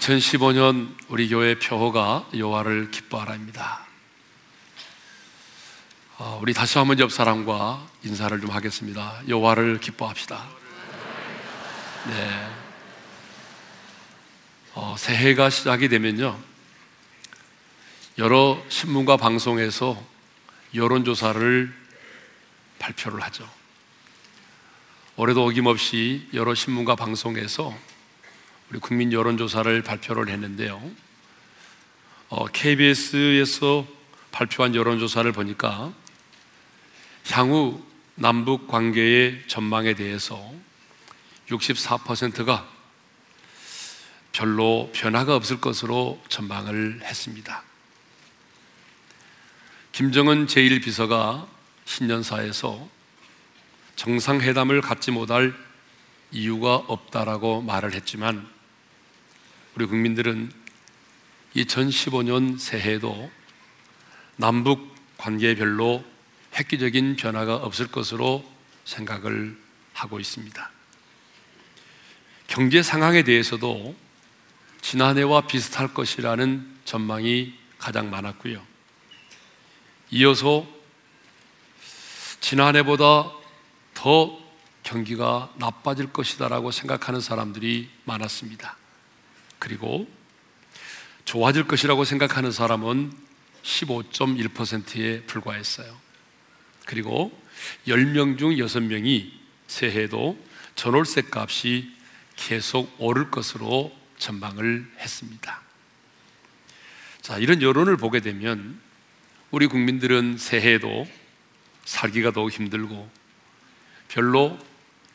2015년 우리 교회 표어가 여호와를 기뻐하라입니다. 어, 우리 다시 한번 옆 사람과 인사를 좀 하겠습니다. 여호와를 기뻐합시다. 네. 어, 새해가 시작이 되면요. 여러 신문과 방송에서 여론조사를 발표를 하죠. 올해도 어김없이 여러 신문과 방송에서 우리 국민 여론조사를 발표를 했는데요. 어, KBS에서 발표한 여론조사를 보니까 향후 남북 관계의 전망에 대해서 64%가 별로 변화가 없을 것으로 전망을 했습니다. 김정은 제1비서가 신년사에서 정상회담을 갖지 못할 이유가 없다라고 말을 했지만 우리 국민들은 2015년 새해에도 남북 관계별로 획기적인 변화가 없을 것으로 생각을 하고 있습니다. 경제 상황에 대해서도 지난해와 비슷할 것이라는 전망이 가장 많았고요. 이어서 지난해보다 더 경기가 나빠질 것이다라고 생각하는 사람들이 많았습니다. 그리고 좋아질 것이라고 생각하는 사람은 15.1%에 불과했어요. 그리고 10명 중 6명이 새해도 전월세 값이 계속 오를 것으로 전망을 했습니다. 자, 이런 여론을 보게 되면 우리 국민들은 새해에도 살기가 더욱 힘들고 별로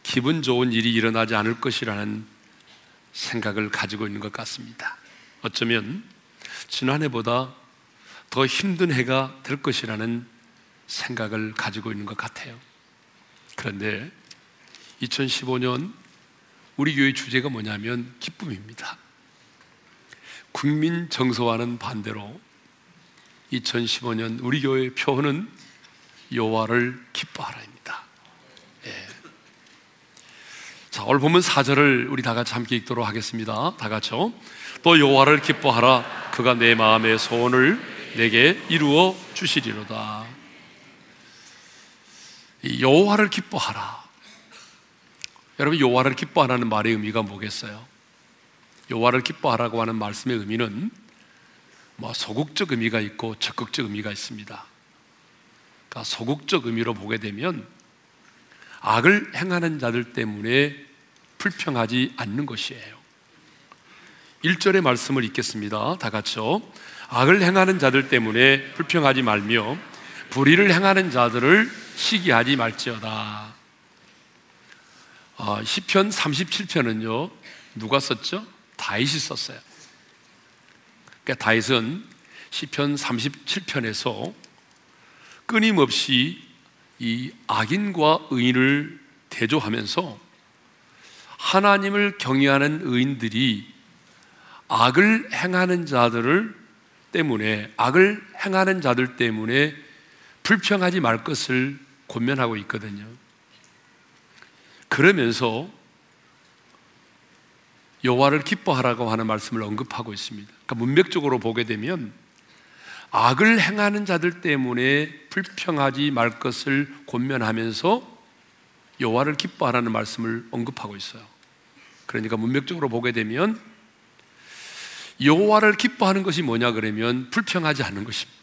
기분 좋은 일이 일어나지 않을 것이라는 생각을 가지고 있는 것 같습니다. 어쩌면 지난해보다 더 힘든 해가 될 것이라는 생각을 가지고 있는 것 같아요. 그런데 2015년 우리 교회 주제가 뭐냐면 기쁨입니다. 국민 정서와는 반대로 2015년 우리 교회의 표어는 여호와를 기뻐하라입니다. 예. 자, 오늘 보면 4절을 우리 다 같이 함께 읽도록 하겠습니다. 다 같이요. 또 여호와를 기뻐하라. 그가 내 마음의 소원을 내게 이루어 주시리로다. 여호와를 기뻐하라. 여러분 여호와를 기뻐하라는 말의 의미가 뭐겠어요? 여호와를 기뻐하라고 하는 말씀의 의미는 뭐 소극적 의미가 있고 적극적 의미가 있습니다. 그러니까 소극적 의미로 보게 되면 악을 행하는 자들 때문에 불평하지 않는 것이에요. 1절의 말씀을 읽겠습니다. 다 같이요. 악을 행하는 자들 때문에 불평하지 말며 불의를 행하는 자들을 시기하지 말지어다. 어, 시편 37편은요 누가 썼죠? 다윗이 썼어요. 그러니까 다윗은 시편 37편에서 끊임없이 이 악인과 의인을 대조하면서 하나님을 경외하는 의인들이 악을 행하는 자들을 때문에 악을 행하는 자들 때문에 불평하지 말 것을 권면하고 있거든요. 그러면서 여호와를 기뻐하라고 하는 말씀을 언급하고 있습니다. 그러니까 문맥적으로 보게 되면 악을 행하는 자들 때문에 불평하지 말 것을 권면하면서 여호와를 기뻐하라는 말씀을 언급하고 있어요. 그러니까 문맥적으로 보게 되면 여호와를 기뻐하는 것이 뭐냐 그러면 불평하지 않는 것입니다.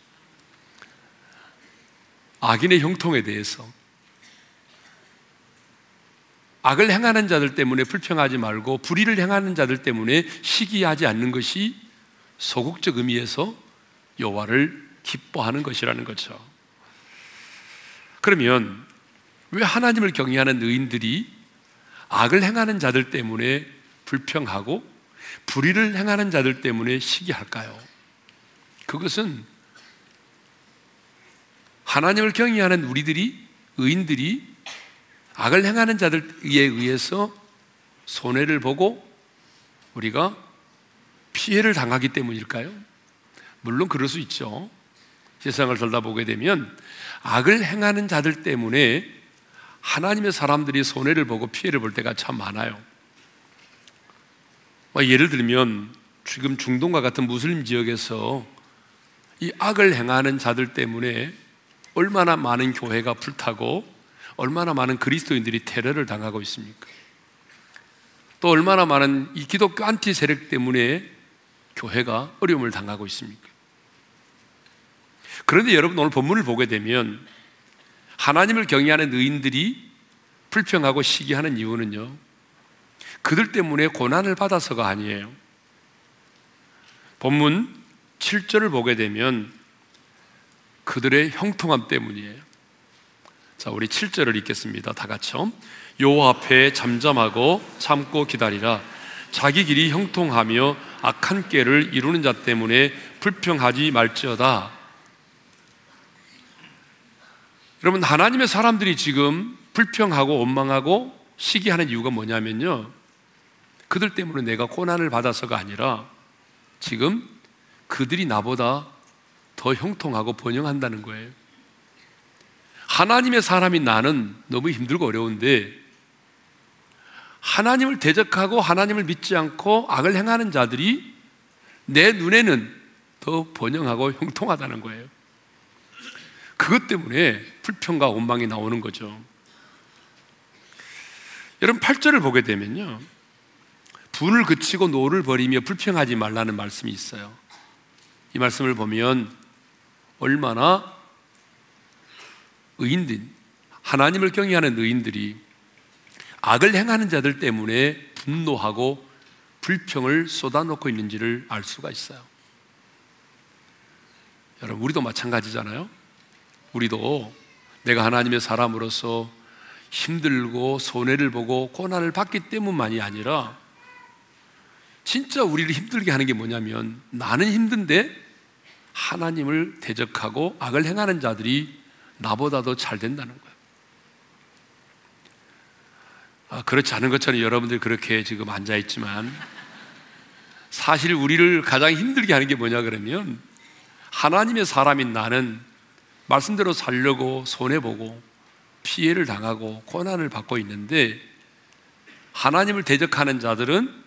악인의 형통에 대해서 악을 행하는 자들 때문에 불평하지 말고 불의를 행하는 자들 때문에 시기하지 않는 것이 소극적 의미에서 여호와를 기뻐하는 것이라는 거죠. 그러면 왜 하나님을 경외하는 의인들이 악을 행하는 자들 때문에 불평하고 불의를 행하는 자들 때문에 시기할까요? 그것은 하나님을 경외하는 우리들이 의인들이 악을 행하는 자들에 의해서 손해를 보고 우리가 피해를 당하기 때문일까요? 물론 그럴 수 있죠. 세상을 돌다 보게 되면 악을 행하는 자들 때문에 하나님의 사람들이 손해를 보고 피해를 볼 때가 참 많아요. 뭐 예를 들면 지금 중동과 같은 무슬림 지역에서 이 악을 행하는 자들 때문에 얼마나 많은 교회가 불타고 얼마나 많은 그리스도인들이 테러를 당하고 있습니까? 또 얼마나 많은 이 기독교 안티 세력 때문에 교회가 어려움을 당하고 있습니까? 그런데 여러분 오늘 본문을 보게 되면 하나님을 경외하는 의인들이 불평하고 시기하는 이유는요. 그들 때문에 고난을 받아서가 아니에요. 본문 7절을 보게 되면 그들의 형통함 때문이에요. 자, 우리 7절을 읽겠습니다. 다 같이요. 요 앞에 잠잠하고 참고 기다리라. 자기 길이 형통하며 악한 꾀를 이루는 자 때문에 불평하지 말지어다. 여러분, 하나님의 사람들이 지금 불평하고 원망하고 시기하는 이유가 뭐냐면요. 그들 때문에 내가 고난을 받아서가 아니라 지금 그들이 나보다 더 형통하고 번영한다는 거예요. 하나님의 사람인 나는 너무 힘들고 어려운데 하나님을 대적하고 하나님을 믿지 않고 악을 행하는 자들이 내 눈에는 더 번영하고 형통하다는 거예요. 그것 때문에 불평과 원망이 나오는 거죠. 여러분 8절을 보게 되면요. 분을 그치고 노를 버리며 불평하지 말라는 말씀이 있어요. 이 말씀을 보면 얼마나 의인들, 하나님을 경외하는 의인들이 악을 행하는 자들 때문에 분노하고 불평을 쏟아놓고 있는지를 알 수가 있어요. 여러분, 우리도 마찬가지잖아요. 우리도 내가 하나님의 사람으로서 힘들고 손해를 보고 고난을 받기 때문만이 아니라 진짜 우리를 힘들게 하는 게 뭐냐면 나는 힘든데 하나님을 대적하고 악을 행하는 자들이 나보다 더 잘 된다는 거예요. 아, 그렇지 않은 것처럼 여러분들이 그렇게 지금 앉아 있지만 사실 우리를 가장 힘들게 하는 게 뭐냐 그러면 하나님의 사람인 나는 말씀대로 살려고 손해보고 피해를 당하고 고난을 받고 있는데 하나님을 대적하는 자들은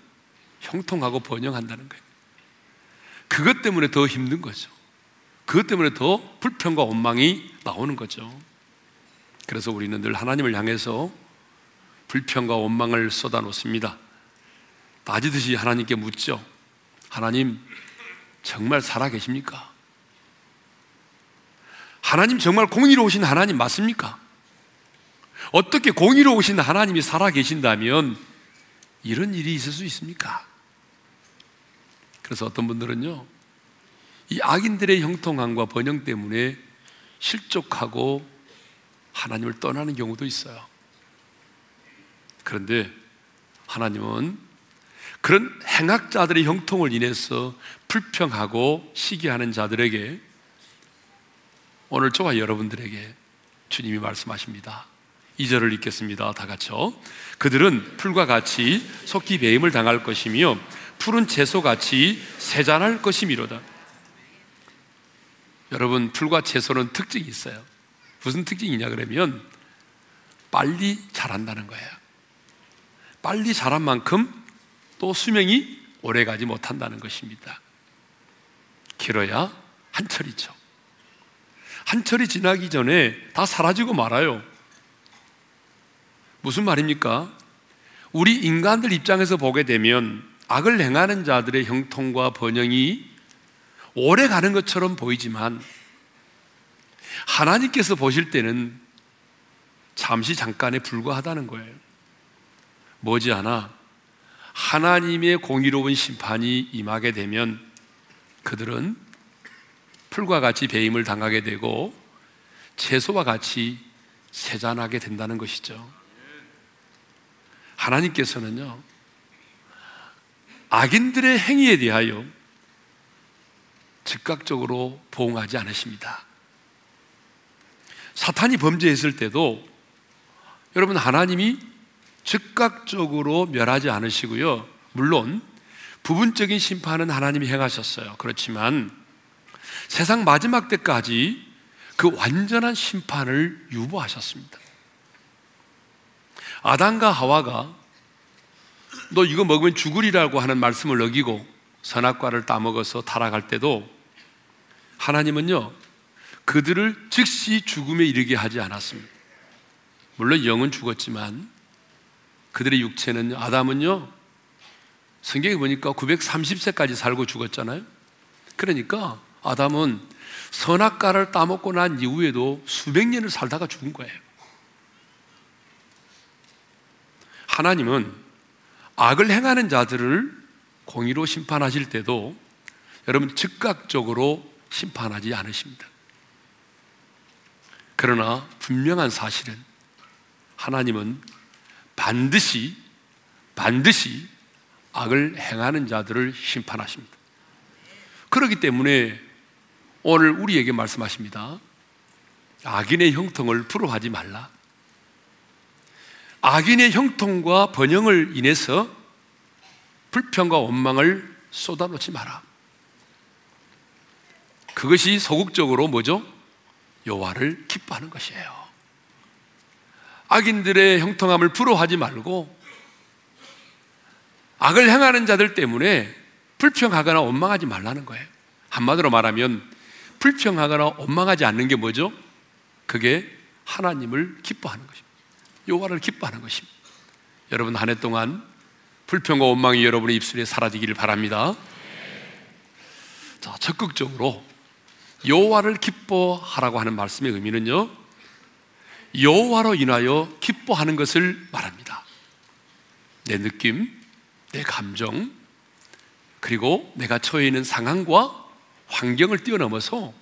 형통하고 번영한다는 거예요. 그것 때문에 더 힘든 거죠. 그것 때문에 더 불평과 원망이 나오는 거죠. 그래서 우리는 늘 하나님을 향해서 불평과 원망을 쏟아놓습니다. 따지듯이 하나님께 묻죠. 하나님, 정말 살아 계십니까? 하나님 정말 공의로우신 하나님 맞습니까? 어떻게 공의로우신 하나님이 살아 계신다면 이런 일이 있을 수 있습니까? 그래서 어떤 분들은요, 이 악인들의 형통함과 번영 때문에 실족하고 하나님을 떠나는 경우도 있어요. 그런데 하나님은 그런 행악자들의 형통을 인해서 불평하고 시기하는 자들에게 오늘 저와 여러분들에게 주님이 말씀하십니다. 2절을 읽겠습니다. 다 같이요. 그들은 풀과 같이 속기 배임을 당할 것이며 푸른 채소 같이 세잔할 것이미로다. 여러분, 풀과 채소는 특징이 있어요. 무슨 특징이냐 그러면 빨리 자란다는 거예요. 빨리 자란 만큼 또 수명이 오래 가지 못한다는 것입니다. 길어야 한철이죠. 한철이 지나기 전에 다 사라지고 말아요. 무슨 말입니까? 우리 인간들 입장에서 보게 되면 악을 행하는 자들의 형통과 번영이 오래 가는 것처럼 보이지만 하나님께서 보실 때는 잠시 잠깐에 불과하다는 거예요. 머지않아 하나님의 공의로운 심판이 임하게 되면 그들은 풀과 같이 배임을 당하게 되고 채소와 같이 세잔하게 된다는 것이죠. 하나님께서는요, 악인들의 행위에 대하여 즉각적으로 보응하지 않으십니다. 사탄이 범죄했을 때도 여러분 하나님이 즉각적으로 멸하지 않으시고요. 물론 부분적인 심판은 하나님이 행하셨어요. 그렇지만 세상 마지막 때까지 그 완전한 심판을 유보하셨습니다. 아담과 하와가 너 이거 먹으면 죽으리라고 하는 말씀을 어기고 선악과를 따먹어서 타락할 때도 하나님은요, 그들을 즉시 죽음에 이르게 하지 않았습니다. 물론 영은 죽었지만 그들의 육체는 아담은요, 성경에 보니까 930세까지 살고 죽었잖아요. 그러니까 아담은 선악과를 따먹고 난 이후에도 수백 년을 살다가 죽은 거예요. 하나님은 악을 행하는 자들을 공의로 심판하실 때도 여러분 즉각적으로 심판하지 않으십니다. 그러나 분명한 사실은 하나님은 반드시 반드시 악을 행하는 자들을 심판하십니다. 그렇기 때문에 오늘 우리에게 말씀하십니다. 악인의 형통을 부러워하지 말라. 악인의 형통과 번영을 인해서 불평과 원망을 쏟아놓지 마라. 그것이 소극적으로 뭐죠? 여호와를 기뻐하는 것이에요. 악인들의 형통함을 부러워하지 말고 악을 행하는 자들 때문에 불평하거나 원망하지 말라는 거예요. 한마디로 말하면 불평하거나 원망하지 않는 게 뭐죠? 그게 하나님을 기뻐하는 것입니다. 여호와를 기뻐하는 것입니다. 여러분 한 해 동안 불평과 원망이 여러분의 입술에 사라지기를 바랍니다. 자, 적극적으로 여호와를 기뻐하라고 하는 말씀의 의미는요. 여호와로 인하여 기뻐하는 것을 말합니다. 내 느낌, 내 감정, 그리고 내가 처해 있는 상황과 환경을 뛰어넘어서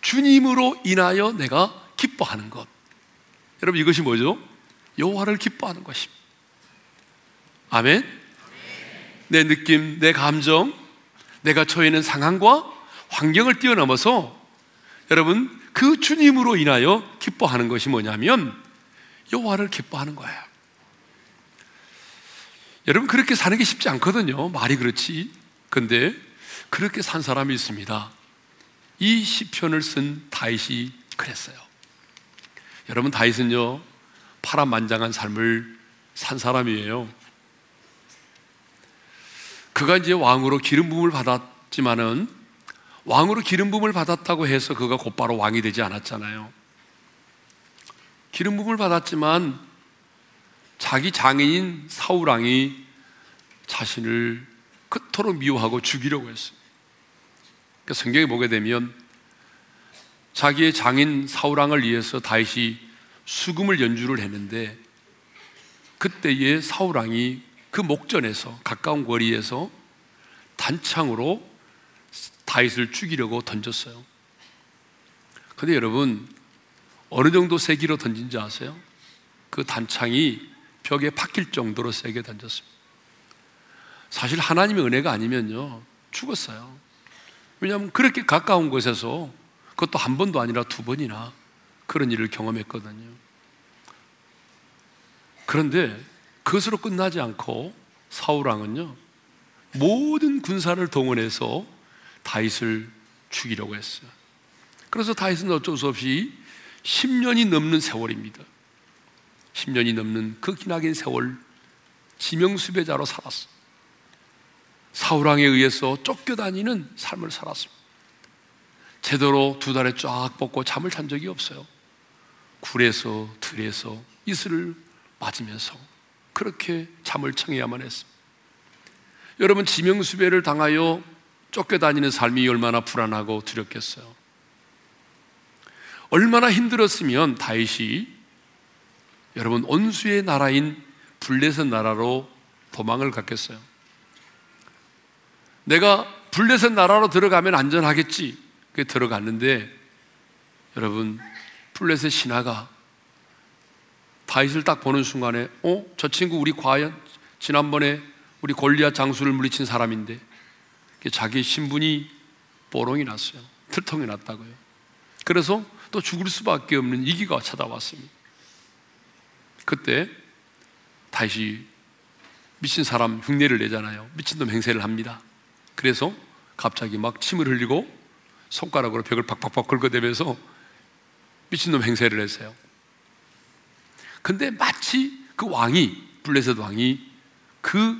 주님으로 인하여 내가 기뻐하는 것. 여러분 이것이 뭐죠? 여호와를 기뻐하는 것입니다. 아멘. 내 느낌, 내 감정, 내가 처해 있는 상황과 환경을 뛰어넘어서 여러분 그 주님으로 인하여 기뻐하는 것이 뭐냐면 여호와를 기뻐하는 거예요. 여러분 그렇게 사는 게 쉽지 않거든요. 말이 그렇지. 근데 그렇게 산 사람이 있습니다. 이 시편을 쓴 다윗이 그랬어요. 여러분 다윗은요 파란만장한 삶을 산 사람이에요. 그가 이제 왕으로 기름 부음을 받았지만은 왕으로 기름 부음을 받았다고 해서 그가 곧바로 왕이 되지 않았잖아요. 기름 부음을 받았지만 자기 장인인 사울 왕이 자신을 그토록 미워하고 죽이려고 했어요. 그러니까 성경에 보게 되면 자기의 장인 사울 왕을 위해서 다윗이 수금을 연주를 했는데 그때의 사울 왕이 그 목전에서 가까운 거리에서 단창으로 다윗을 죽이려고 던졌어요. 근데 여러분 어느 정도 세기로 던진지 아세요? 그 단창이 벽에 박힐 정도로 세게 던졌습니다. 사실 하나님의 은혜가 아니면요 죽었어요. 왜냐하면 그렇게 가까운 곳에서 그것도 한 번도 아니라 두 번이나 그런 일을 경험했거든요. 그런데 그것으로 끝나지 않고 사울왕은요 모든 군사를 동원해서 다윗을 죽이려고 했어요. 그래서 다윗은 어쩔 수 없이 10년이 넘는 세월입니다. 10년이 넘는 그 기나긴 세월 지명수배자로 살았어. 사울왕에 의해서 쫓겨다니는 삶을 살았습니다. 제대로 두 달에 쫙 뻗고 잠을 잔 적이 없어요. 굴에서 들에서 이슬을 맞으면서 그렇게 잠을 청해야만 했습니다. 여러분 지명수배를 당하여 쫓겨다니는 삶이 얼마나 불안하고 두렵겠어요. 얼마나 힘들었으면 다윗이 여러분 온수의 나라인 블레셋 나라로 도망을 갔겠어요. 내가 블레셋 나라로 들어가면 안전하겠지. 그 들어갔는데 여러분 블레셋 신하가 다윗을 딱 보는 순간에 어? 저 친구 우리 과연 지난번에 우리 골리앗 장수를 물리친 사람인데 자기 신분이 뽀롱이 났어요. 틀통이 났다고요. 그래서 또 죽을 수밖에 없는 이기가 찾아왔습니다. 그때 다시 미친 사람 흉내를 내잖아요. 미친놈 행세를 합니다. 그래서 갑자기 막 침을 흘리고 손가락으로 벽을 팍팍팍 긁어대면서 미친놈 행세를 했어요. 근데 마치 그 왕이, 블레셋 왕이 그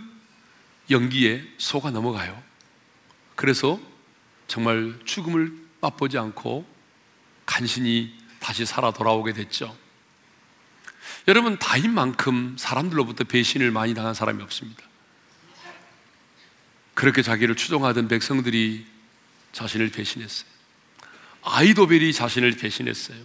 연기에 속아 넘어가요. 그래서 정말 죽음을 맛보지 않고 간신히 다시 살아 돌아오게 됐죠. 여러분, 다인만큼 사람들로부터 배신을 많이 당한 사람이 없습니다. 그렇게 자기를 추종하던 백성들이 자신을 배신했어요. 아이도벨이 자신을 배신했어요.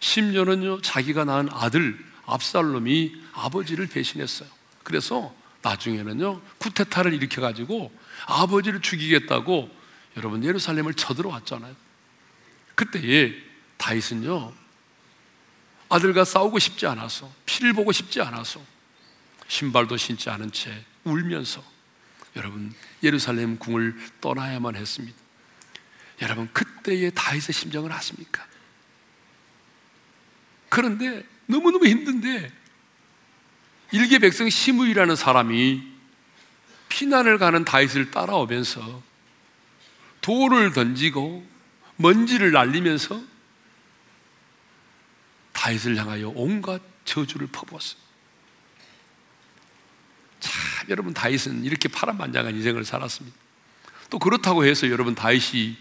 심지어는요, 자기가 낳은 아들 압살롬이 아버지를 배신했어요. 그래서 나중에는요, 쿠테타를 일으켜가지고 아버지를 죽이겠다고 여러분 예루살렘을 쳐들어왔잖아요. 그때에 다윗은요, 아들과 싸우고 싶지 않아서, 피를 보고 싶지 않아서, 신발도 신지 않은 채 울면서 여러분 예루살렘 궁을 떠나야만 했습니다. 여러분 그때의 다윗의 심정을 아십니까? 그런데 너무너무 힘든데 일개 백성 시므이라는 사람이 피난을 가는 다윗을 따라오면서 돌을 던지고 먼지를 날리면서 다윗을 향하여 온갖 저주를 퍼부었어요. 참 여러분 다윗은 이렇게 파란만장한 인생을 살았습니다. 또 그렇다고 해서 여러분 다윗이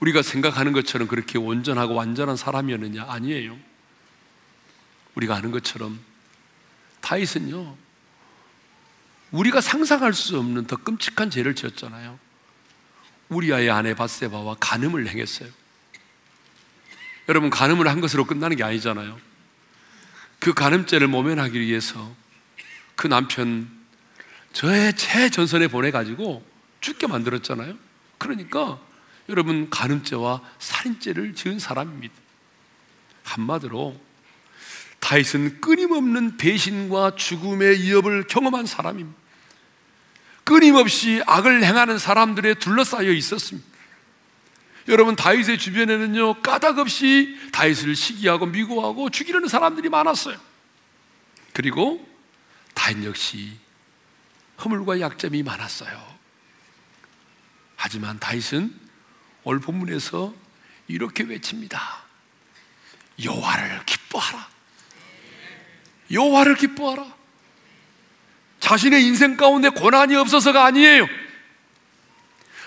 우리가 생각하는 것처럼 그렇게 온전하고 완전한 사람이었느냐? 아니에요. 우리가 아는 것처럼 다윗은요. 우리가 상상할 수 없는 더 끔찍한 죄를 지었잖아요. 우리아의 아내 바세바와 간음을 행했어요. 여러분 간음을 한 것으로 끝나는 게 아니잖아요. 그 간음죄를 모면하기 위해서 그 남편 저의 최전선에 보내가지고 죽게 만들었잖아요. 그러니까 여러분 간음죄와 살인죄를 지은 사람입니다. 한마디로 다윗은 끊임없는 배신과 죽음의 위협을 경험한 사람입니다. 끊임없이 악을 행하는 사람들에 둘러싸여 있었습니다. 여러분 다윗의 주변에는요 까닭없이 다윗을 시기하고 미워하고 죽이려는 사람들이 많았어요. 그리고 다윗 역시 허물과 약점이 많았어요. 하지만 다윗은 오늘 본문에서 이렇게 외칩니다. 여호와를 기뻐하라. 여호와를 기뻐하라. 자신의 인생 가운데 고난이 없어서가 아니에요.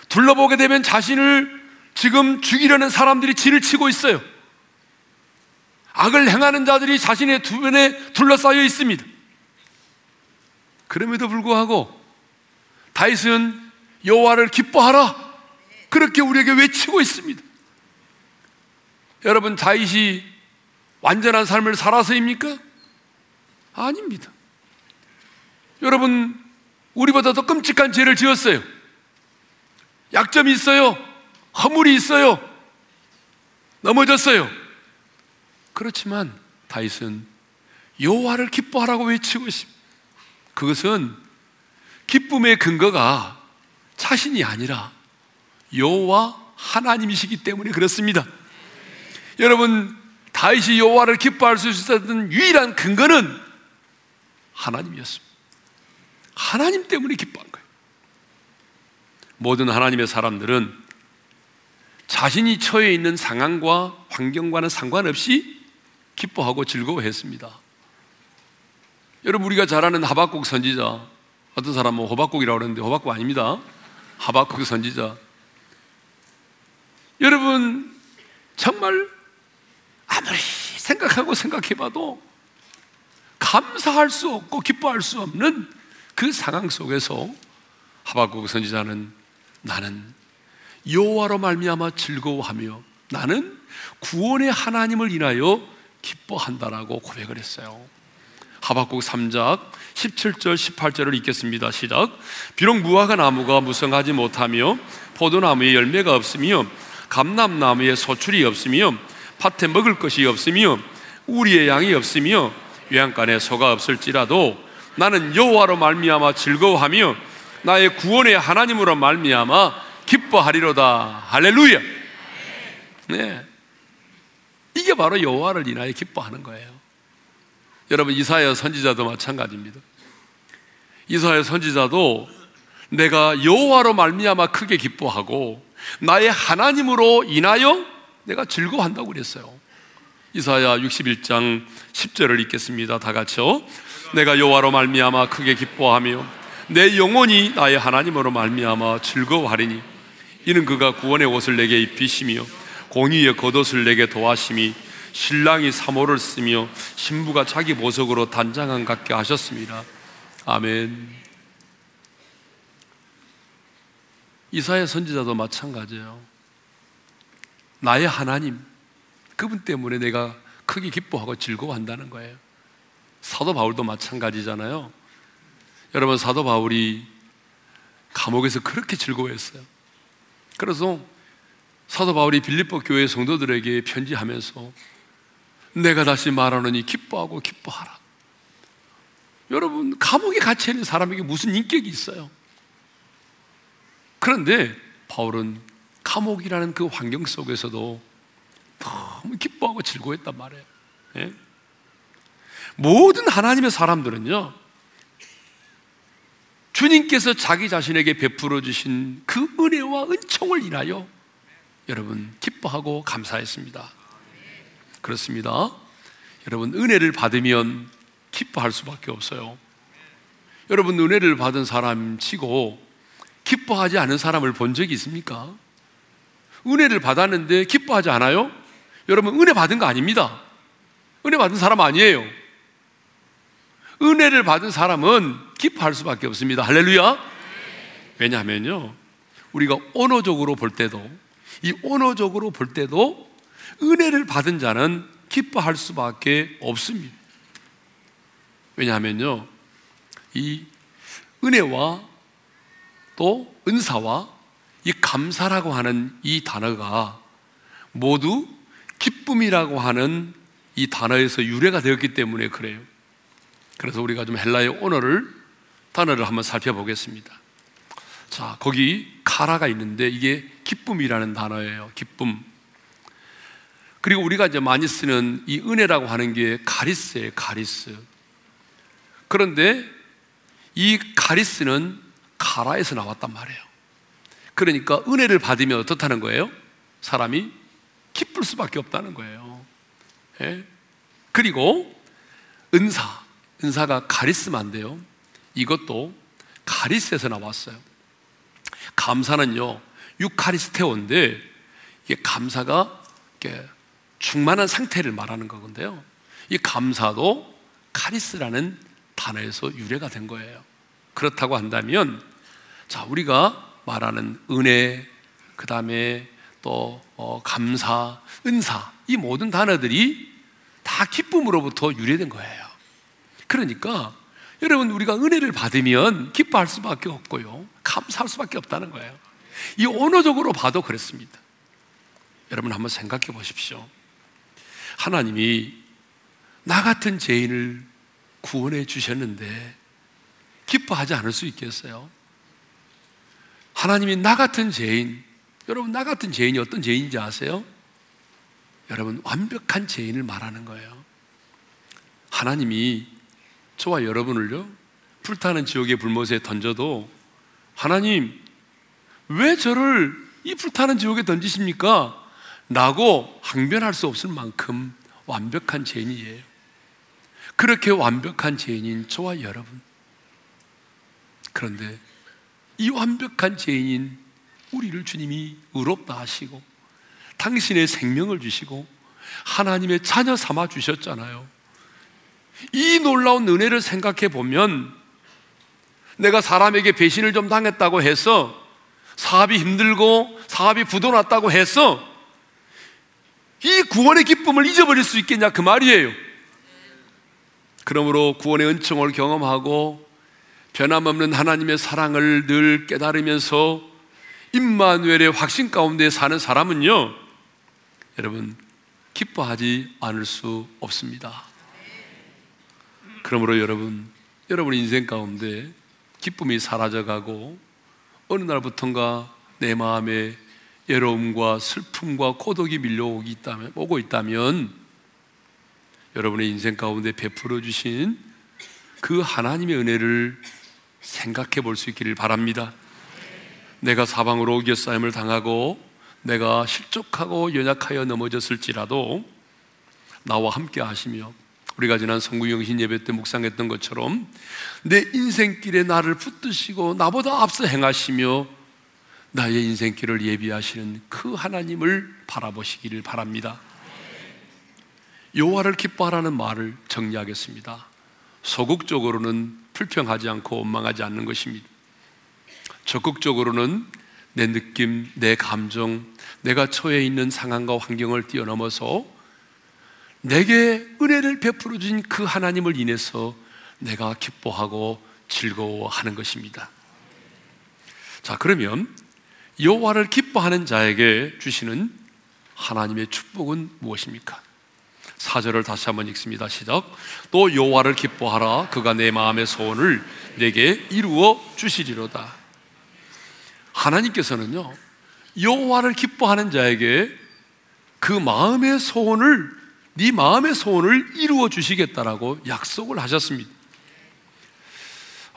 둘러보게 되면 자신을 지금 죽이려는 사람들이 지를 치고 있어요. 악을 행하는 자들이 자신의 주변에 둘러싸여 있습니다. 그럼에도 불구하고 다윗은 여호와를 기뻐하라 그렇게 우리에게 외치고 있습니다. 여러분 다윗이 완전한 삶을 살아서입니까? 아닙니다. 여러분 우리보다 더 끔찍한 죄를 지었어요. 약점이 있어요. 허물이 있어요. 넘어졌어요. 그렇지만 다윗은 여호와를 기뻐하라고 외치고 있습니다. 그것은 기쁨의 근거가 자신이 아니라 여호와 하나님이시기 때문에 그렇습니다. 여러분 다윗이 여호와를 기뻐할 수 있었던 유일한 근거는 하나님이었습니다. 하나님 때문에 기뻐한 거예요. 모든 하나님의 사람들은 자신이 처해 있는 상황과 환경과는 상관없이 기뻐하고 즐거워했습니다. 여러분 우리가 잘 아는 하박국 선지자 어떤 사람은 호박국이라고 그러는데 호박국 아닙니다. 하박국 선지자. 여러분 정말 아무리 생각하고 생각해봐도 감사할 수 없고 기뻐할 수 없는 그 상황 속에서 하박국 선지자는 나는 여호와로 말미암아 즐거워하며 나는 구원의 하나님을 인하여 기뻐한다라고 고백을 했어요. 하박국 3장 17절 18절을 읽겠습니다. 시작. 비록 무화과 나무가 무성하지 못하며 포도나무에 열매가 없으며 감람나무에 소출이 없으며 밭에 먹을 것이 없으며 우리의 양이 없으며 외양간에 소가 없을지라도 나는 여호와로 말미암아 즐거워하며 나의 구원의 하나님으로 말미암아 기뻐하리로다. 할렐루야. 네. 이게 바로 여호와를 인하여 기뻐하는 거예요. 여러분 이사야 선지자도 마찬가지입니다. 이사야 선지자도 내가 여호와로 말미암아 크게 기뻐하고 나의 하나님으로 인하여 내가 즐거워한다고 그랬어요. 이사야 61장 10절을 읽겠습니다. 다 같이요. 내가 여호와로 말미암아 크게 기뻐하며 내 영혼이 나의 하나님으로 말미암아 즐거워하리니 이는 그가 구원의 옷을 내게 입히시며 공의의 겉옷을 내게 도하심이 신랑이 사모를 쓰며 신부가 자기 보석으로 단장한 같게 하셨습니다. 아멘. 이사야 선지자도 마찬가지예요. 나의 하나님, 그분 때문에 내가 크게 기뻐하고 즐거워한다는 거예요. 사도 바울도 마찬가지잖아요. 여러분, 사도 바울이 감옥에서 그렇게 즐거워했어요. 그래서 사도 바울이 빌립보 교회 성도들에게 편지하면서 내가 다시 말하노니 기뻐하고 기뻐하라. 여러분, 감옥에 갇혀 있는 사람에게 무슨 인격이 있어요? 그런데 바울은 감옥이라는 그 환경 속에서도 너무 기뻐하고 즐거웠단 말이에요. 예? 모든 하나님의 사람들은요, 주님께서 자기 자신에게 베풀어 주신 그 은혜와 은총을 인하여 여러분 기뻐하고 감사했습니다. 그렇습니다. 여러분 은혜를 받으면 기뻐할 수밖에 없어요. 여러분 은혜를 받은 사람 치고 기뻐하지 않은 사람을 본 적이 있습니까? 은혜를 받았는데 기뻐하지 않아요? 여러분 은혜 받은 거 아닙니다. 은혜 받은 사람 아니에요. 은혜를 받은 사람은 기뻐할 수밖에 없습니다. 할렐루야. 왜냐하면요. 우리가 언어적으로 볼 때도 이 언어적으로 볼 때도 은혜를 받은 자는 기뻐할 수밖에 없습니다. 왜냐하면요. 이 은혜와 또 은사와 이 감사라고 하는 이 단어가 모두 기쁨이라고 하는 이 단어에서 유래가 되었기 때문에 그래요. 그래서 우리가 좀 헬라의 언어를 단어를 한번 살펴보겠습니다. 자, 거기 카라가 있는데 이게 기쁨이라는 단어예요. 기쁨. 그리고 우리가 이제 많이 쓰는 이 은혜라고 하는 게 가리스예요, 가리스. 그런데 이 가리스는 카라에서 나왔단 말이에요. 그러니까 은혜를 받으면 어떻다는 거예요? 사람이 기쁠 수밖에 없다는 거예요. 예? 그리고 은사. 은사가 카리스마인데요. 이것도 카리스에서 나왔어요. 감사는요, 유카리스테오인데, 이게 감사가 이렇게 충만한 상태를 말하는 거건데요. 이 감사도 카리스라는 단어에서 유래가 된 거예요. 그렇다고 한다면, 자, 우리가 말하는 은혜, 그 다음에 또 어, 감사, 은사, 이 모든 단어들이 다 기쁨으로부터 유래된 거예요. 그러니까 여러분 우리가 은혜를 받으면 기뻐할 수밖에 없고요. 감사할 수밖에 없다는 거예요. 이 언어적으로 봐도 그렇습니다. 여러분 한번 생각해 보십시오. 하나님이 나 같은 죄인을 구원해 주셨는데 기뻐하지 않을 수 있겠어요? 하나님이 나 같은 죄인, 여러분 나 같은 죄인이 어떤 죄인인지 아세요? 여러분 완벽한 죄인을 말하는 거예요. 하나님이 저와 여러분을요, 불타는 지옥의 불못에 던져도 하나님, 왜 저를 이 불타는 지옥에 던지십니까? 라고 항변할 수 없을 만큼 완벽한 죄인이에요. 그렇게 완벽한 죄인인 저와 여러분. 그런데 이 완벽한 죄인인 우리를 주님이 의롭다 하시고 당신의 생명을 주시고 하나님의 자녀 삼아 주셨잖아요. 이 놀라운 은혜를 생각해 보면 내가 사람에게 배신을 좀 당했다고 해서 사업이 힘들고 사업이 부도났다고 해서 이 구원의 기쁨을 잊어버릴 수 있겠냐 그 말이에요. 그러므로 구원의 은총을 경험하고 변함없는 하나님의 사랑을 늘 깨달으면서 임마누엘의 확신 가운데 사는 사람은요, 여러분 기뻐하지 않을 수 없습니다. 그러므로 여러분, 여러분 인생 가운데 기쁨이 사라져가고 어느 날부턴가 내 마음에 외로움과 슬픔과 고독이 밀려오기 있다면, 오고 있다면 여러분의 인생 가운데 베풀어 주신 그 하나님의 은혜를 생각해 볼 수 있기를 바랍니다. 내가 사방으로 오겨싸임을 당하고 내가 실족하고 연약하여 넘어졌을지라도 나와 함께 하시며 우리가 지난 성구영신 예배 때 묵상했던 것처럼 내 인생길에 나를 붙드시고 나보다 앞서 행하시며 나의 인생길을 예비하시는 그 하나님을 바라보시기를 바랍니다. 여호와를 기뻐하라는 말을 정리하겠습니다. 소극적으로는 불평하지 않고 원망하지 않는 것입니다. 적극적으로는 내 느낌, 내 감정, 내가 처해 있는 상황과 환경을 뛰어넘어서 내게 은혜를 베풀어 주신 그 하나님을 인해서 내가 기뻐하고 즐거워하는 것입니다. 자, 그러면 여호와를 기뻐하는 자에게 주시는 하나님의 축복은 무엇입니까? 사절을 다시 한번 읽습니다. 시작. 또 여호와를 기뻐하라. 그가 내 마음의 소원을 내게 이루어 주시리로다. 하나님께서는요. 여호와를 기뻐하는 자에게 그 마음의 소원을 네 마음의 소원을 이루어 주시겠다라고 약속을 하셨습니다.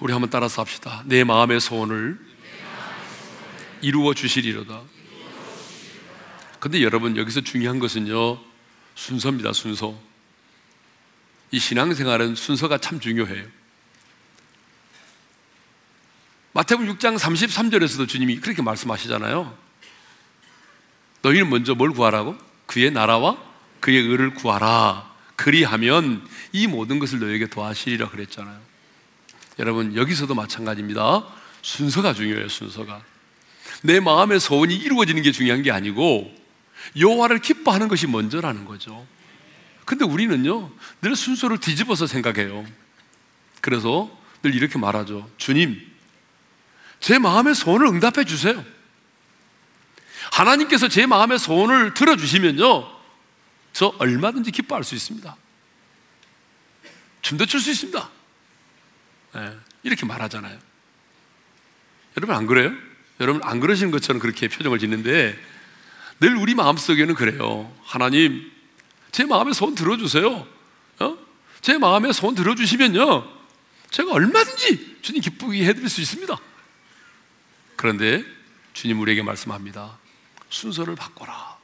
우리 한번 따라서 합시다. 내 마음의 소원을 이루어 주시리로다. 근데 여러분 여기서 중요한 것은요. 순서입니다. 순서. 이 신앙생활은 순서가 참 중요해요. 마태복음 6장 33절에서도 주님이 그렇게 말씀하시잖아요. 너희는 먼저 뭘 구하라고? 그의 나라와 그의 의를 구하라. 그리하면 이 모든 것을 너에게 도하시리라 그랬잖아요. 여러분, 여기서도 마찬가지입니다. 순서가 중요해요, 순서가. 내 마음의 소원이 이루어지는 게 중요한 게 아니고 여호와를 기뻐하는 것이 먼저라는 거죠. 근데 우리는요, 늘 순서를 뒤집어서 생각해요. 그래서 늘 이렇게 말하죠. 주님, 제 마음의 소원을 응답해 주세요. 하나님께서 제 마음의 소원을 들어주시면요, 저 얼마든지 기뻐할 수 있습니다. 춤도 출 수 있습니다. 네, 이렇게 말하잖아요. 여러분 안 그래요? 여러분 안 그러시는 것처럼 그렇게 표정을 짓는데 늘 우리 마음속에는 그래요. 하나님, 제 마음의 소원 들어주세요. 어? 제 마음의 소원 들어주시면요. 제가 얼마든지 주님 기쁘게 해드릴 수 있습니다. 그런데 주님 우리에게 말씀합니다. 순서를 바꿔라.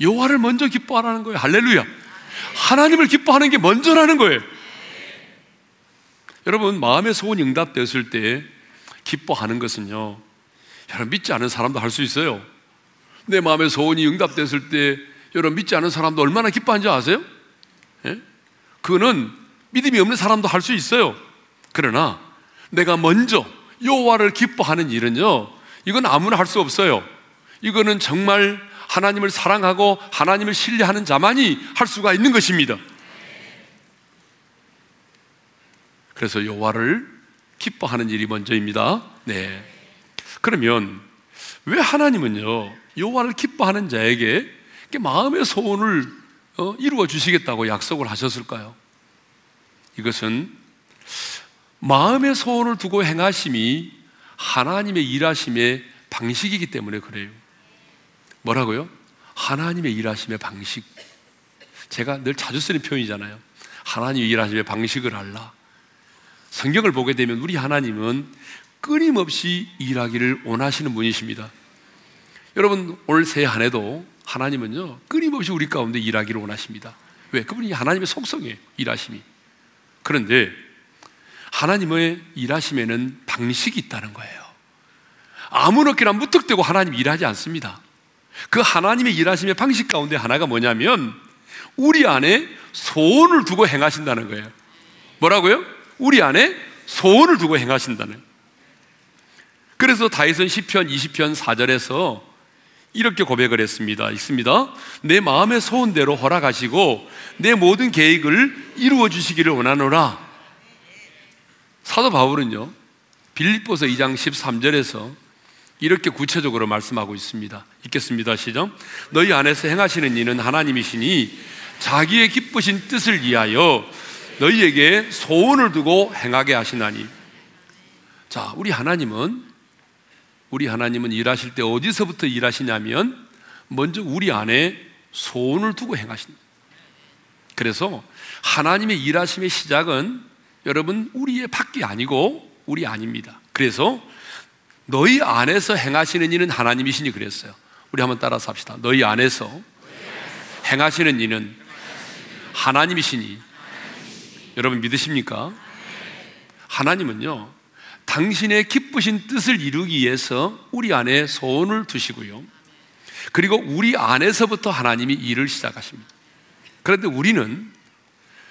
여호와를 먼저 기뻐하라는 거예요. 할렐루야. 하나님을 기뻐하는 게 먼저라는 거예요. 여러분 마음의 소원이 응답됐을 때 기뻐하는 것은요. 여러분 믿지 않은 사람도 할 수 있어요. 내 마음의 소원이 응답됐을 때 여러분 믿지 않은 사람도 얼마나 기뻐한지 아세요? 예? 그거는 믿음이 없는 사람도 할 수 있어요. 그러나 내가 먼저 여호와를 기뻐하는 일은요. 이건 아무나 할 수 없어요. 이거는 정말 하나님을 사랑하고 하나님을 신뢰하는 자만이 할 수가 있는 것입니다. 그래서 여호와를 기뻐하는 일이 먼저입니다. 네. 그러면 왜 하나님은요 여호와를 기뻐하는 자에게 마음의 소원을 어, 이루어 주시겠다고 약속을 하셨을까요? 이것은 마음의 소원을 두고 행하심이 하나님의 일하심의 방식이기 때문에 그래요. 뭐라고요? 하나님의 일하심의 방식. 제가 늘 자주 쓰는 표현이잖아요. 하나님의 일하심의 방식을 알라. 성경을 보게 되면 우리 하나님은 끊임없이 일하기를 원하시는 분이십니다. 여러분, 올 새해 한 해도 하나님은요, 끊임없이 우리 가운데 일하기를 원하십니다. 왜? 그분이 하나님의 속성이에요, 일하심이. 그런데 하나님의 일하심에는 방식이 있다는 거예요. 아무렇게나 무턱대고 하나님 일하지 않습니다. 그 하나님의 일하심의 방식 가운데 하나가 뭐냐면 우리 안에 소원을 두고 행하신다는 거예요. 뭐라고요? 우리 안에 소원을 두고 행하신다는. 그래서 다윗은 시편 20편 4절에서 이렇게 고백을 했습니다. 있습니다. 내 마음의 소원대로 허락하시고 내 모든 계획을 이루어 주시기를 원하노라. 사도 바울은요. 빌립보서 2장 13절에서 이렇게 구체적으로 말씀하고 있습니다. 읽겠습니다. 시작. 너희 안에서 행하시는 이는 하나님이시니 자기의 기쁘신 뜻을 위하여 너희에게 소원을 두고 행하게 하시나니. 자, 우리 하나님은 우리 하나님은 일하실 때 어디서부터 일하시냐면 먼저 우리 안에 소원을 두고 행하신다. 그래서 하나님의 일하심의 시작은 여러분 우리의 밖이 아니고 우리 아닙니다. 그래서 너희 안에서 행하시는 이는 하나님이시니 그랬어요. 우리 한번 따라서 합시다. 너희 안에서 행하시는 이는 하나님이시니 여러분 믿으십니까? 하나님은요, 당신의 기쁘신 뜻을 이루기 위해서 우리 안에 소원을 두시고요. 그리고 우리 안에서부터 하나님이 일을 시작하십니다. 그런데 우리는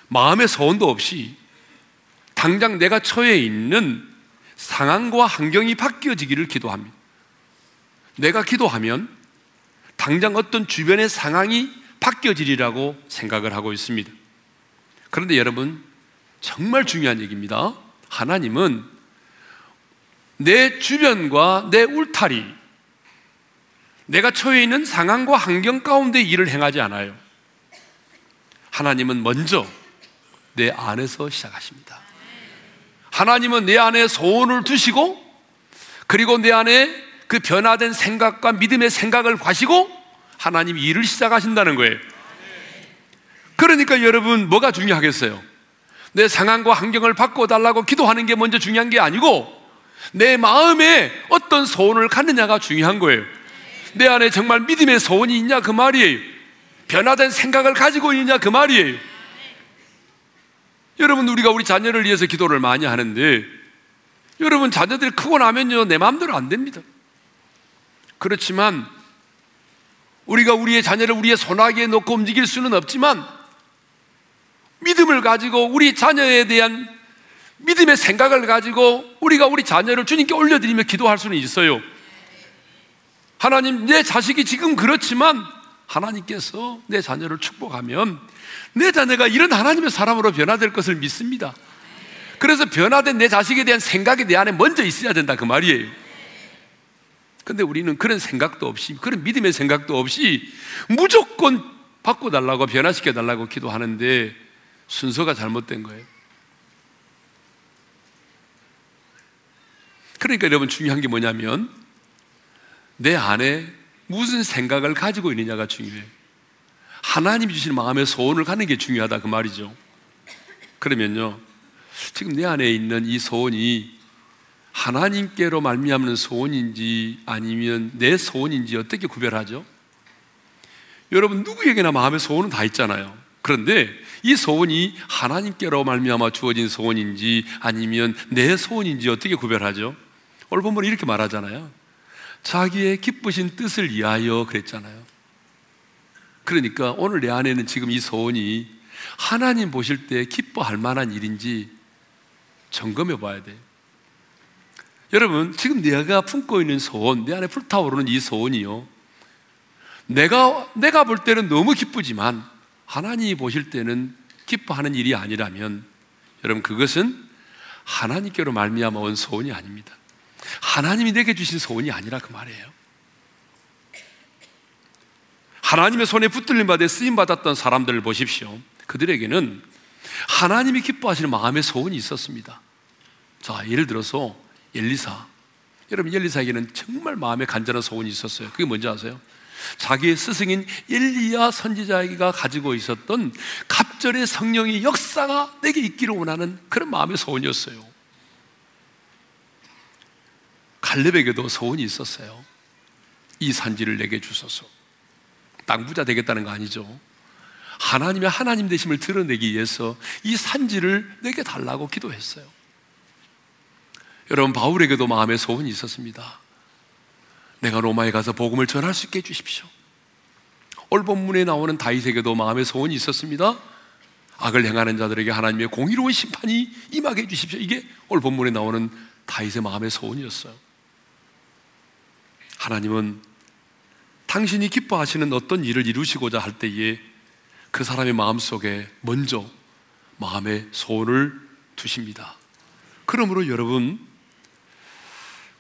마음의 소원도 없이 당장 내가 처해 있는 상황과 환경이 바뀌어지기를 기도합니다. 내가 기도하면 당장 어떤 주변의 상황이 바뀌어지리라고 생각을 하고 있습니다. 그런데 여러분, 정말 중요한 얘기입니다. 하나님은 내 주변과 내 울타리, 내가 처해 있는 상황과 환경 가운데 일을 행하지 않아요. 하나님은 먼저 내 안에서 시작하십니다. 하나님은 내 안에 소원을 두시고 그리고 내 안에 그 변화된 생각과 믿음의 생각을 가시고 하나님이 일을 시작하신다는 거예요. 그러니까 여러분 뭐가 중요하겠어요? 내 상황과 환경을 바꿔달라고 기도하는 게 먼저 중요한 게 아니고 내 마음에 어떤 소원을 갖느냐가 중요한 거예요. 내 안에 정말 믿음의 소원이 있냐 그 말이에요. 변화된 생각을 가지고 있느냐 그 말이에요. 여러분 우리가 우리 자녀를 위해서 기도를 많이 하는데 여러분 자녀들이 크고 나면요 내 마음대로 안 됩니다. 그렇지만 우리가 우리의 자녀를 우리의 손아귀에 놓고 움직일 수는 없지만 믿음을 가지고 우리 자녀에 대한 믿음의 생각을 가지고 우리가 우리 자녀를 주님께 올려드리며 기도할 수는 있어요. 하나님, 내 자식이 지금 그렇지만 하나님께서 내 자녀를 축복하면 내 자녀가 이런 하나님의 사람으로 변화될 것을 믿습니다. 그래서 변화된 내 자식에 대한 생각이 내 안에 먼저 있어야 된다 그 말이에요. 근데 우리는 그런 생각도 없이 그런 믿음의 생각도 없이 무조건 바꿔달라고 변화시켜달라고 기도하는데 순서가 잘못된 거예요. 그러니까 여러분 중요한 게 뭐냐면 내 안에 무슨 생각을 가지고 있느냐가 중요해요. 하나님이 주신 마음의 소원을 갖는 게 중요하다 그 말이죠. 그러면요. 지금 내 안에 있는 이 소원이 하나님께로 말미암는 소원인지 아니면 내 소원인지 어떻게 구별하죠? 여러분 누구에게나 마음의 소원은 다 있잖아요. 그런데 이 소원이 하나님께로 말미암아 주어진 소원인지 아니면 내 소원인지 어떻게 구별하죠? 오늘 본문 이렇게 말하잖아요. 자기의 기쁘신 뜻을 위하여 그랬잖아요. 그러니까 오늘 내 안에는 지금 이 소원이 하나님 보실 때 기뻐할 만한 일인지 점검해 봐야 돼요. 여러분, 지금 내가 품고 있는 소원, 내 안에 불타오르는 이 소원이요. 내가, 내가 볼 때는 너무 기쁘지만 하나님이 보실 때는 기뻐하는 일이 아니라면 여러분 그것은 하나님께로 말미암아 온 소원이 아닙니다. 하나님이 내게 주신 소원이 아니라 그 말이에요. 하나님의 손에 붙들림 받아 쓰임 받았던 사람들을 보십시오. 그들에게는 하나님이 기뻐하시는 마음의 소원이 있었습니다. 자, 예를 들어서 엘리사. 여러분 엘리사에게는 정말 마음에 간절한 소원이 있었어요. 그게 뭔지 아세요? 자기의 스승인 엘리야 선지자에게가 가지고 있었던 갑절의 성령의 역사가 내게 있기를 원하는 그런 마음의 소원이었어요. 갈렙에게도 소원이 있었어요. 이 산지를 내게 주소서. 땅 부자 되겠다는 거 아니죠. 하나님의 하나님 되심을 드러내기 위해서 이 산지를 내게 달라고 기도했어요. 여러분 바울에게도 마음의 소원이 있었습니다. 내가 로마에 가서 복음을 전할 수 있게 해주십시오. 올 본문에 나오는 다윗에게도 마음의 소원이 있었습니다. 악을 행하는 자들에게 하나님의 공의로운 심판이 임하게 해주십시오. 이게 올 본문에 나오는 다윗의 마음의 소원이었어요. 하나님은 당신이 기뻐하시는 어떤 일을 이루시고자 할 때에 그 사람의 마음 속에 먼저 마음의 소원을 두십니다. 그러므로 여러분,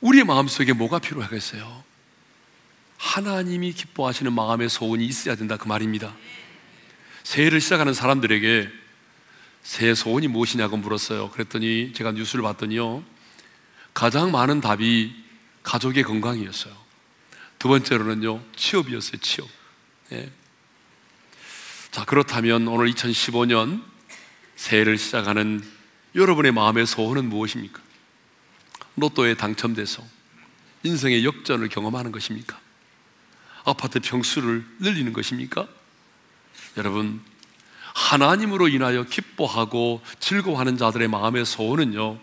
우리의 마음 속에 뭐가 필요하겠어요? 하나님이 기뻐하시는 마음의 소원이 있어야 된다 그 말입니다. 새해를 시작하는 사람들에게 새해 소원이 무엇이냐고 물었어요. 그랬더니 제가 뉴스를 봤더니요. 가장 많은 답이 가족의 건강이었어요. 두 번째로는요, 취업이었어요, 취업. 예. 자, 그렇다면 오늘 2015년 새해를 시작하는 여러분의 마음의 소원은 무엇입니까? 로또에 당첨돼서 인생의 역전을 경험하는 것입니까? 아파트 평수를 늘리는 것입니까? 여러분, 하나님으로 인하여 기뻐하고 즐거워하는 자들의 마음의 소원은요,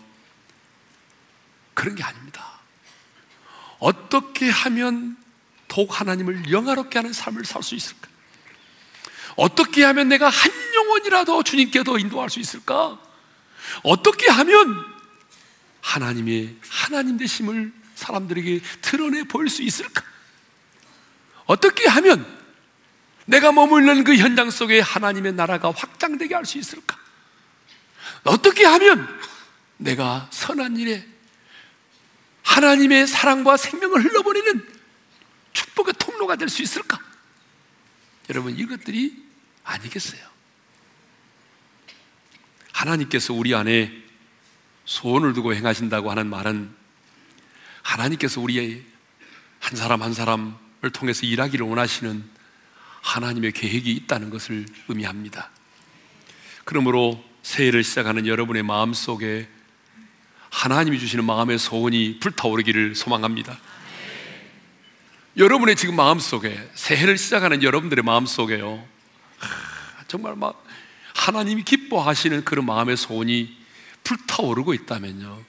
그런 게 아닙니다. 어떻게 하면 더욱 하나님을 영화롭게 하는 삶을 살 수 있을까? 어떻게 하면 내가 한 영혼이라도 주님께 더 인도할 수 있을까? 어떻게 하면 하나님의 하나님 되심을 사람들에게 드러내 보일 수 있을까? 어떻게 하면 내가 머물는 그 현장 속에 하나님의 나라가 확장되게 할 수 있을까? 어떻게 하면 내가 선한 일에 하나님의 사랑과 생명을 흘러보내는 축복의 통로가 될 수 있을까? 여러분, 이것들이 아니겠어요? 하나님께서 우리 안에 소원을 두고 행하신다고 하는 말은 하나님께서 우리의 한 사람 한 사람을 통해서 일하기를 원하시는 하나님의 계획이 있다는 것을 의미합니다. 그러므로 새해를 시작하는 여러분의 마음 속에 하나님이 주시는 마음의 소원이 불타오르기를 소망합니다. 여러분의 지금 마음 속에 새해를 시작하는 여러분들의 마음 속에요. 정말 막 하나님이 기뻐하시는 그런 마음의 소원이 불타오르고 있다면요.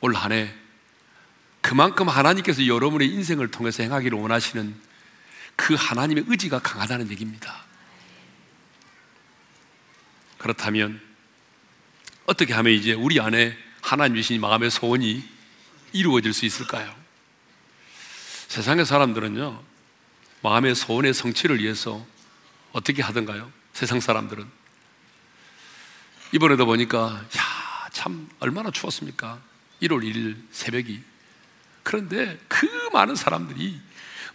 올 한해 그만큼 하나님께서 여러분의 인생을 통해서 행하기를 원하시는 그 하나님의 의지가 강하다는 얘기입니다. 그렇다면 어떻게 하면 이제 우리 안에 하나님 주신 마음의 소원이 이루어질 수 있을까요? 세상의 사람들은요, 마음의 소원의 성취를 위해서 어떻게 하던가요? 세상 사람들은. 이번에도 보니까, 야, 참, 얼마나 추웠습니까? 1월 1일 새벽이. 그런데 그 많은 사람들이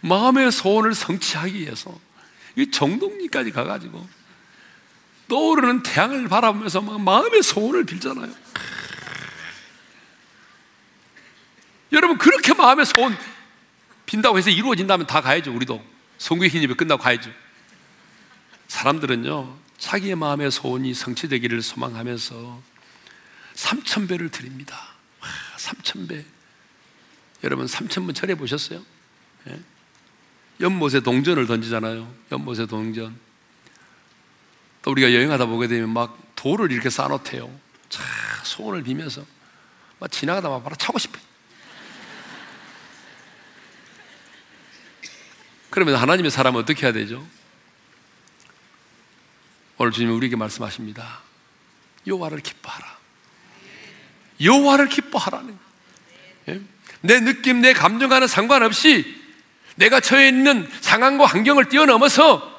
마음의 소원을 성취하기 위해서 이 정동리까지 가가지고 떠오르는 태양을 바라보면서 막 마음의 소원을 빌잖아요. 여러분 그렇게 마음의 소원 빈다고 해서 이루어진다면 다 가야죠. 우리도 성국의 힘이 끝나고 가야죠. 사람들은요 자기의 마음의 소원이 성취되기를 소망하면서 3천 배를 드립니다. 3천 배. 여러분 3천 번 절해 보셨어요? 예? 연못에 동전을 던지잖아요. 연못에 동전. 또 우리가 여행하다 보게 되면 막 돌을 이렇게 쌓아놓대요. 차 소원을 비면서 막 지나가다 막 바로 차고 싶어요. 그러면 하나님의 사람은 어떻게 해야 되죠? 오늘 주님이 우리에게 말씀하십니다. 여호와를 기뻐하라. 여호와를 기뻐하라는 예? 내 느낌, 내 감정과는 상관없이 내가 처해 있는 상황과 환경을 뛰어넘어서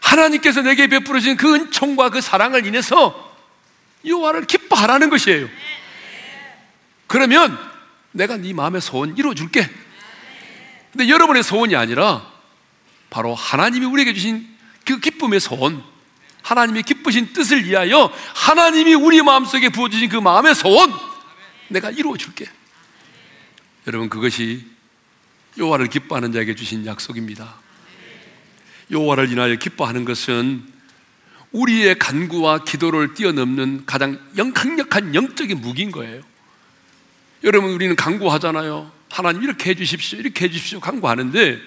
하나님께서 내게 베풀어 주신 그 은총과 그 사랑을 인해서 여호와를 기뻐하라는 것이에요. 그러면 내가 네 마음의 소원 이루어 줄게. 근데 여러분의 소원이 아니라 바로 하나님이 우리에게 주신 그 기쁨의 소원, 하나님의 기쁘신 뜻을 위하여 하나님이 우리 마음속에 부어주신 그 마음의 소원, 내가 이루어 줄게. 여러분 그것이 여호와를 기뻐하는 자에게 주신 약속입니다. 여호와를 인하여 기뻐하는 것은 우리의 간구와 기도를 뛰어넘는 가장 영 강력한 영적인 무기인 거예요. 여러분 우리는 간구하잖아요. 하나님 이렇게 해주십시오, 이렇게 해주십시오 간구하는데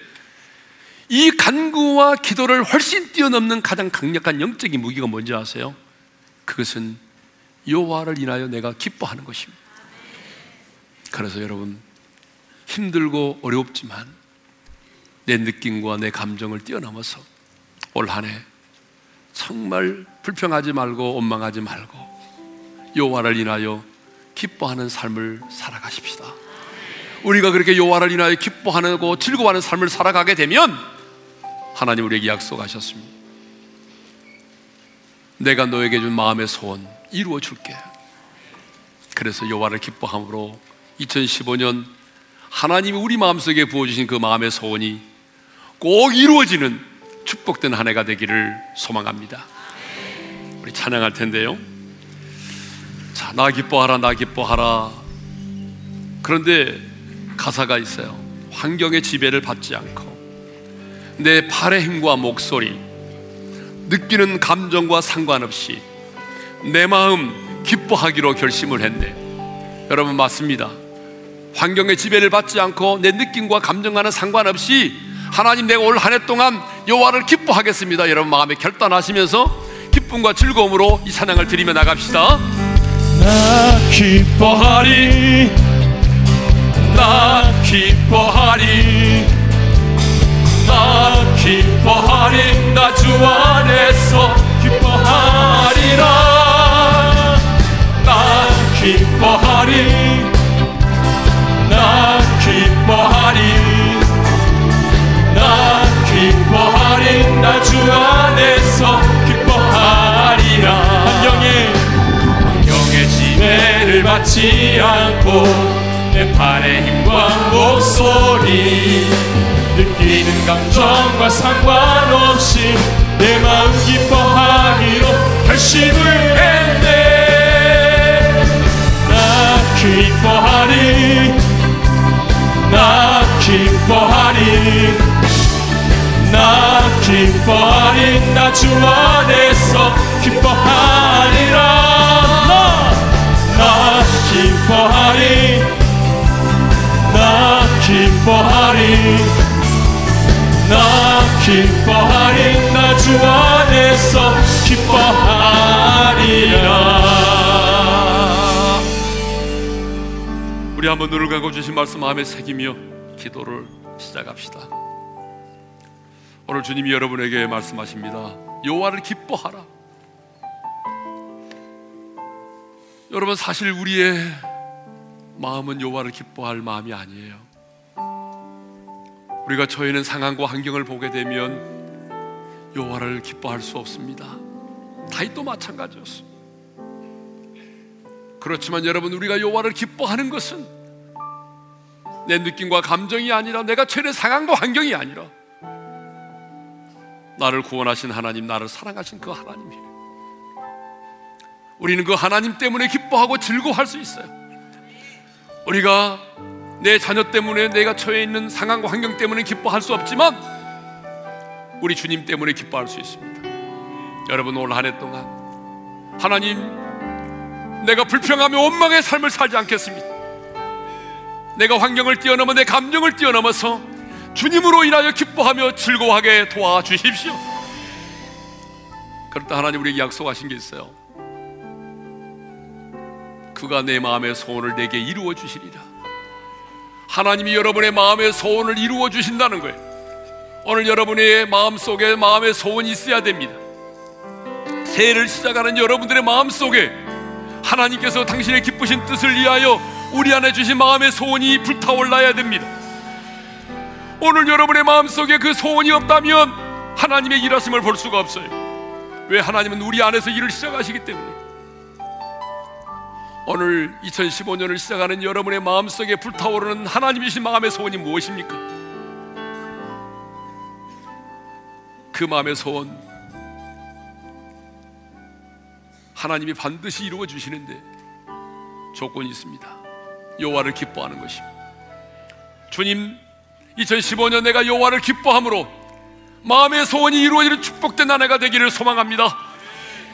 이 간구와 기도를 훨씬 뛰어넘는 가장 강력한 영적인 무기가 뭔지 아세요? 그것은 여호와를 인하여 내가 기뻐하는 것입니다. 그래서 여러분 힘들고 어렵지만 내 느낌과 내 감정을 뛰어넘어서 올 한 해 정말 불평하지 말고 원망하지 말고 여호와를 인하여 기뻐하는 삶을 살아가십시다. 우리가 그렇게 여호와를 인하여 기뻐하고 즐거워하는 삶을 살아가게 되면 하나님 우리에게 약속하셨습니다. 내가 너에게 준 마음의 소원 이루어 줄게. 그래서 여호와를 기뻐함으로 2015년 하나님이 우리 마음속에 부어주신 그 마음의 소원이 꼭 이루어지는 축복된 한 해가 되기를 소망합니다. 우리 찬양할 텐데요. 자, 나 기뻐하라, 나 기뻐하라. 그런데 가사가 있어요. 환경의 지배를 받지 않고 내 팔의 힘과 목소리, 느끼는 감정과 상관없이 내 마음 기뻐하기로 결심을 했네. 여러분 맞습니다. 환경의 지배를 받지 않고 내 느낌과 감정과는 상관없이 하나님 내가 올 한 해 동안 여호와를 기뻐하겠습니다. 여러분 마음에 결단하시면서 기쁨과 즐거움으로 이 찬양을 드리며 나갑시다. 나 기뻐하리. 나 기뻐하리. 나 기뻐하리. 나 주 안에서 기뻐하리라. 나 기뻐하리 나 주 안에서 기뻐하리라. 환경에 환경의 지배를 받지 않고 내 팔의 힘과 목소리 느끼는 감정과 상관없이 내 마음 기뻐하기로 결심을 했 기뻐하리 나 주 안에서 기뻐하리라 나, 나 기뻐하리 나 기뻐하리 나 기뻐하리 나 주 안에서 기뻐하리라 우리 한번 눈을 감고 주신 말씀 마음에 새기며 기도를 시작합시다. 오늘 주님이 여러분에게 말씀하십니다. 여호와를 기뻐하라. 여러분 사실 우리의 마음은 여호와를 기뻐할 마음이 아니에요. 우리가 처해 있는 상황과 환경을 보게 되면 여호와를 기뻐할 수 없습니다. 다윗도 마찬가지였습니다. 그렇지만 여러분 우리가 여호와를 기뻐하는 것은 내 느낌과 감정이 아니라 내가 처해 상황과 환경이 아니라 나를 구원하신 하나님, 나를 사랑하신 그 하나님이에요. 우리는 그 하나님 때문에 기뻐하고 즐거워할 수 있어요. 우리가 내 자녀 때문에 내가 처해 있는 상황과 환경 때문에 기뻐할 수 없지만 우리 주님 때문에 기뻐할 수 있습니다. 여러분 올 한 해 동안 하나님 내가 불평하며 원망의 삶을 살지 않겠습니다. 내가 환경을 뛰어넘어 내 감정을 뛰어넘어서 주님으로 인하여 기뻐하며 즐거워하게 도와주십시오. 때 하나님 우리에게 약속하신 게 있어요. 그가 내 마음의 소원을 내게 이루어 주시리라. 하나님이 여러분의 마음의 소원을 이루어 주신다는 거예요. 오늘 여러분의 마음 속에 마음의 소원이 있어야 됩니다. 새해를 시작하는 여러분들의 마음 속에 하나님께서 당신의 기쁘신 뜻을 위하여 우리 안에 주신 마음의 소원이 불타올라야 됩니다. 오늘 여러분의 마음 속에 그 소원이 없다면 하나님의 일하심을 볼 수가 없어요. 왜 하나님은 우리 안에서 일을 시작하시기 때문에. 오늘 2015년을 시작하는 여러분의 마음 속에 불타오르는 하나님이신 마음의 소원이 무엇입니까? 그 마음의 소원 하나님이 반드시 이루어 주시는데 조건이 있습니다. 여호와를 기뻐하는 것입니다. 주님, 2015년 내가 여호와를 기뻐함으로 마음의 소원이 이루어지는 축복된 한 해가 되기를 소망합니다.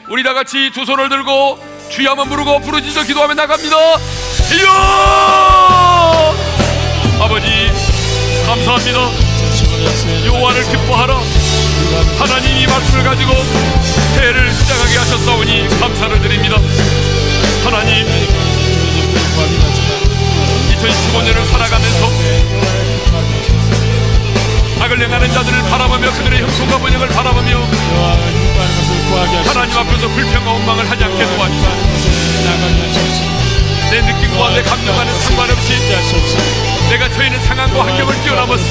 우리 다 같이 두 손을 들고 주여 한번 부르고 부르짖어 기도하며 나갑니다. 이여! 아버지 감사합니다. 여호와를 기뻐하라. 하나님이 말씀을 가지고 새해를 시작하게 하셨사오니 감사를 드립니다. 하나님 2015년을 살아가면서 악을 행하는 자들을 바라보며 그들의 형통과 번영을 바라보며 하나님 앞에서 불평과 원망을 하지 않게 도와주시옵소서 내 느낌과 내 감정과는 상관없이 내가 처해 있는 상황과 환경을 뛰어넘어서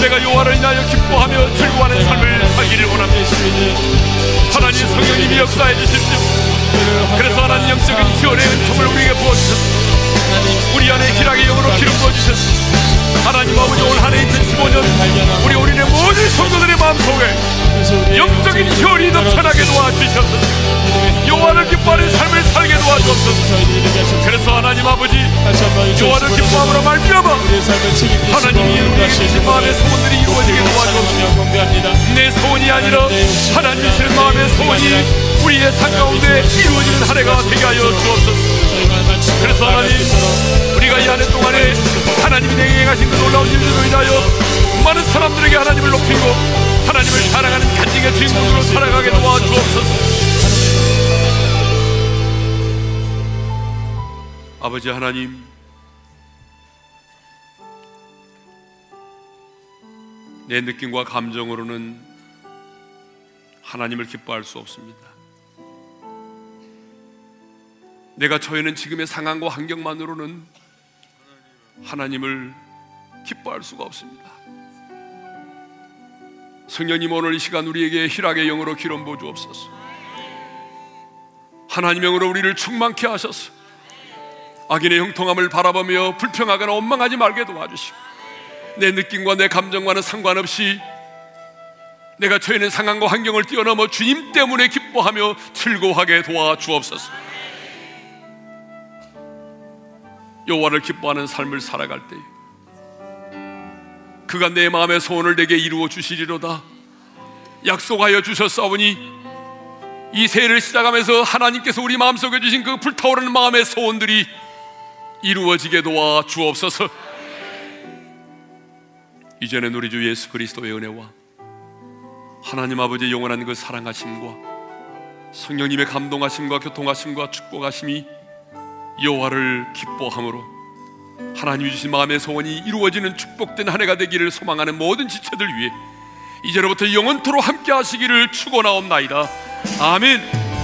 내가 여호와를 인하여 기뻐하며 즐거워하는 삶을 살기를 원합니다. 하나님 성령님이 역사해 주십시오. 그래서 하나님 영적인 기원의 은총을 우리에게 부어주셨습니다 우리 안에 희락의 영으로 기름 부어주셨습니다 하나님 아버지 올 한해 2015년 우리 우리네 모든 성도들의 마음속에 영적인 혈이 넘쳐나게 도와주셔서 여호와를 기뻐하는 삶을 살게 도와주옵소서 그래서 하나님 아버지 여호와를 기뻐함으로 말미암아 하나님이 우리에게 주신 마음의 소원들이 이루어지게 도와주옵소서 내 소원이 아니라 하나님 주시는 마음의 소원이 우리의 삶 가운데 이루어지는 한 해가 되게 하여 주옵소서 그래서 하나님 우리가 이 한 해 동안에 하나님이 내게 행하신 그 놀라운 일들로 인하여 많은 사람들에게 하나님을 높이고 하나님을 사랑하는 간증의 주인공으로 살아가게 도와주옵소서 아버지 하나님 내 느낌과 감정으로는 하나님을 기뻐할 수 없습니다. 내가 처해 있는 지금의 상황과 환경만으로는 하나님을 기뻐할 수가 없습니다. 성령님 오늘 이 시간 우리에게 희락의 영으로 기름 부어 주옵소서. 하나님 영으로 우리를 충만케 하셔서 악인의 형통함을 바라보며 불평하거나 원망하지 말게 도와주시고 내 느낌과 내 감정과는 상관없이 내가 처해 있는 상황과 환경을 뛰어넘어 주님 때문에 기뻐하며 즐거워하게 도와주옵소서. 여호와를 기뻐하는 삶을 살아갈 때 그가 내 마음의 소원을 내게 이루어 주시리로다. 약속하여 주셨사오니 이 새해를 시작하면서 하나님께서 우리 마음속에 주신 그 불타오르는 마음의 소원들이 이루어지게 도와 주옵소서. 이제는 우리 주 예수 그리스도의 은혜와 하나님 아버지의 영원한 그 사랑하심과 성령님의 감동하심과 교통하심과 축복하심이 여호와를 기뻐함으로 하나님이 주신 마음의 소원이 이루어지는 축복된 한 해가 되기를 소망하는 모든 지체들 위해 이제로부터 영원토로 함께 하시기를 축원하옵나이다. 아멘.